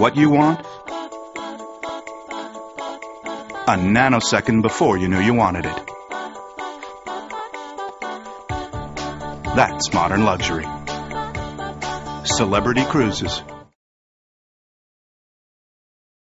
what you want a nanosecond before you knew you wanted it. That's modern luxury. Celebrity Cruises.